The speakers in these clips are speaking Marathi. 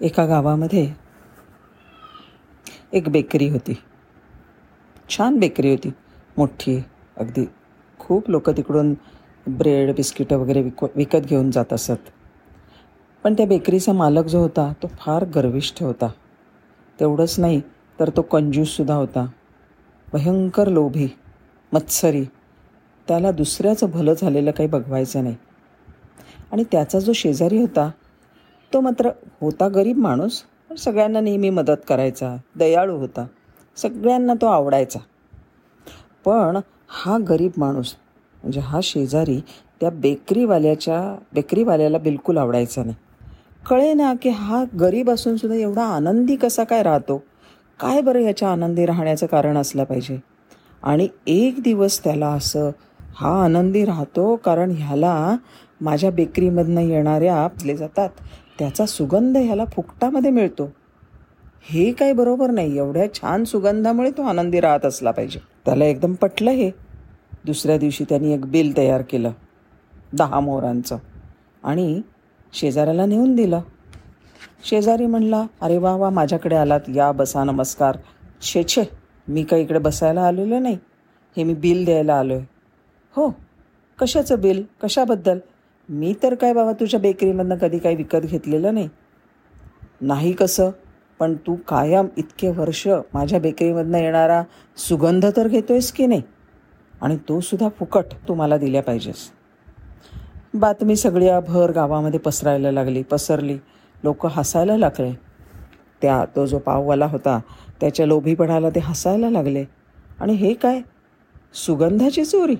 एका गावामध्ये एक बेकरी होती. छान बेकरी होती. मोठी अगदी खूप लोक तिकडून ब्रेड बिस्किटं वगैरे विक विकत घेऊन जात असत. पण त्या बेकरीचा मालक जो होता तो फार गर्विष्ठ होता. तेवढंच नाही तर तो कंजूससुद्धा होता. भयंकर लोभी मत्सरी. त्याला दुसऱ्याचं भलं झालेलं काही बघवायचं नाही. आणि त्याचा जो शेजारी होता तो मात्र होता गरीब माणूस पण सगळ्यांना नेहमी मदत करायचा दयाळू होता. सगळ्यांना तो आवडायचा. पण हा गरीब माणूस म्हणजे हा शेजारी त्या बेकरीवाल्याच्या बेकरीवाल्याला बिलकुल आवडायचा नाही. कळे ना की हा गरीब असूनसुद्धा एवढा आनंदी कसा काय राहतो? काय बरं ह्याच्या आनंदी राहण्याचं कारण असलं पाहिजे? आणि एक दिवस त्याला असं हा आनंदी राहतो कारण ह्याला माझ्या बेकरीमधनं येणाऱ्या आपले जातात त्याचा सुगंध ह्याला फुकटामध्ये मिळतो. हे काही बरोबर नाही एवढ्या छान सुगंधामुळे तो आनंदी राहत असला पाहिजे. त्याला एकदम पटलं हे. दुसऱ्या दिवशी त्यांनी एक बिल तयार केलं दहा मोहरांचं. आणि शेजाऱ्याला नेऊन दिलं. शेजारी म्हणला अरे वा वा माझ्याकडे आलात. या बसा नमस्कार. छे छे मी काही इकडे बसायला आलेलो नाही. हे मी बिल द्यायला आलो आहे हो कशाचं बिल? कशाबद्दल? मी तर काय बाबा तुझ्या बेकरीमधनं कधी काही विकत घेतलेलं नाही. नाही कसं पण तू कायम इतके वर्ष माझ्या बेकरीमधनं येणारा सुगंध तर घेतोयस की नाही? आणि तो सुद्धा फुकट तू मला दिल्या पाहिजेस. बातमी सगळ्या भर गावामध्ये पसरायला लागली पसरली. लोक हसायला लागले. त्या तो जो पाववाला होता त्याच्या लोभीपणाला ते हसायला लागले. आणि हे काय? सुगंधाची चोरी?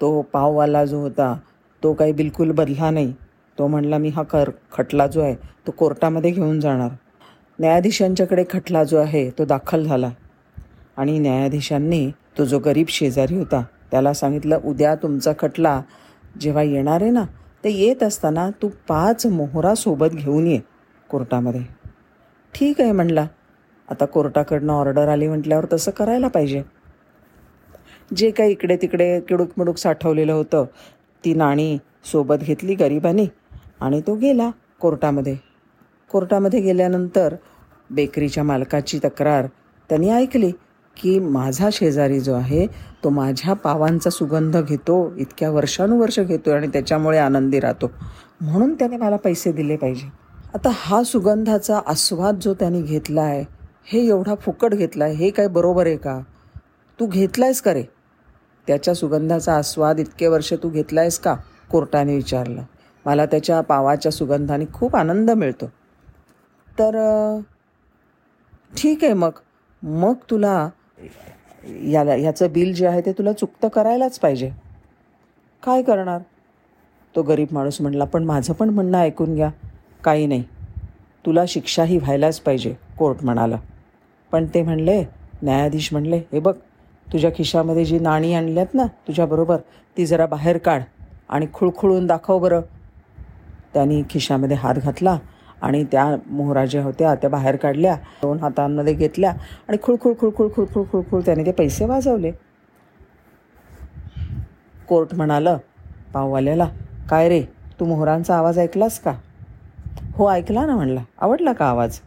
तो पाववाला जो होता तो काही बिलकुल बदला नाही. तो म्हणला मी हा कर खटला जो आहे तो कोर्टामध्ये घेऊन जाणार. न्यायाधीशांच्याकडे खटला जो आहे तो दाखल झाला. आणि न्यायाधीशांनी तो जो गरीब शेजारी होता त्याला सांगितलं उद्या तुमचा खटला जेव्हा येणार आहे ना ते येत असताना तू पाच मोहरा सोबत घेऊन ये कोर्टामध्ये. ठीक आहे म्हणला. आता कोर्टाकडनं ऑर्डर आली म्हटल्यावर तसं करायला पाहिजे. जे काही इकडे तिकडे किडूक मिडूक साठवलेलं होतं ती नाणी सोबत घेतली गरिबांनी आणि तो गेला कोर्टामध्ये. कोर्टामध्ये गेल्यानंतर बेकरीच्या मालकाची तक्रार. त्यांनी ऐकली की माझा शेजारी जो आहे तो माझ्या पावांचा सुगंध घेतो इतक्या वर्षानुवर्ष घेतो आणि त्याच्यामुळे आनंदी राहतो. म्हणून त्याने मला पैसे दिले पाहिजे. आता हा सुगंधाचा आस्वाद जो त्याने घेतला आहे हे एवढा फुकट घेतला आहे हे काय बरोबर आहे का? तू घेतलायस का रे? त्याच्या सुगंधाचा आस्वाद इतके वर्ष तू घेतला आहेस का? कोर्टाने विचारलं. मला त्याच्या पावाच्या सुगंधाने खूप आनंद मिळतो. तर ठीक आहे मग. मग तुला याला ह्याचं बिल जे आहे ते तुला चुकतं करायलाच पाहिजे. काय करणार? तो गरीब माणूस म्हणला पण माझं पण म्हणणं ऐकून घ्या. काही नाही. तुला शिक्षाही व्हायलाच पाहिजे कोर्ट म्हणाला. पण ते म्हणले न्यायाधीश म्हणले हे बघ तुझ्या खिशामध्ये जी नाणी आणल्यात ना तुझ्याबरोबर ती जरा बाहेर काढ आणि खुळखुळून दाखव बरं. त्यांनी खिशामध्ये हात घातला आणि त्या मोहरा ज्या होत्या त्या बाहेर काढल्या दोन हातांमध्ये घेतल्या आणि खुळखुळ खुळखुळ खुळखुळ खुळखुळ त्याने ते पैसे वाजवले कोर्ट म्हणालं पाववाल्याला काय रे तू मोहरांचा आवाज ऐकलास का? हो ऐकला ना म्हणला. आवडला का आवाज?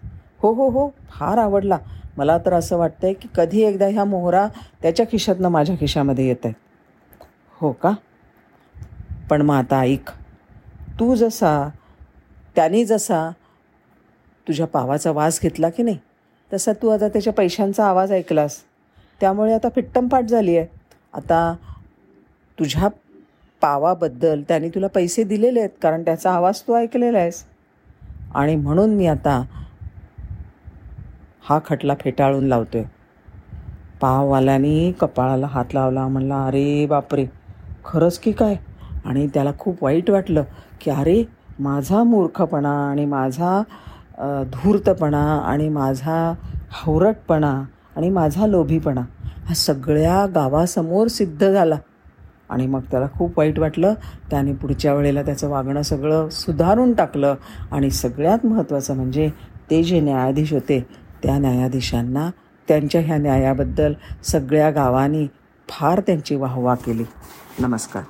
हो हो हो फार आवडला. मला तर असं वाटतं आहे की कधी एकदा ह्या मोहरा त्याच्या खिशातनं माझ्या खिशामध्ये येत आहेत हो का? पण मग आता ऐक. तू जसा त्याने जसा तुझ्या पावाचा वास घेतला की नाही तसा तू आता त्याच्या पैशांचा आवाज ऐकलास. त्यामुळे आता फिट्टमपाट झाली आहे आता तुझ्या पावाबद्दल त्याने तुला पैसे दिलेले आहेत कारण त्याचा आवाज तू ऐकलेला आहेस. आणि म्हणून मी आता हा खटला फेटाळून लावतोय. पाववाल्याने कपाळाला हात लावला म्हणला अरे बापरे खरंच की काय? आणि त्याला खूप वाईट वाटलं की अरे माझा मूर्खपणा आणि माझा धूर्तपणा आणि माझा हवरटपणा आणि माझा लोभीपणा हा सगळ्या गावासमोर सिद्ध झाला. आणि मग त्याला खूप वाईट वाटलं. त्याने पुढच्या वेळेला त्याचं वागणं सगळं सुधारून टाकलं. आणि सगळ्यात महत्त्वाचं म्हणजे ते जे न्यायाधीश होते त्या न्यायाधीशांना त्यांच्या ह्या न्यायाबद्दल सगळ्या गावांनी फार त्यांची वाहवा केली. नमस्कार.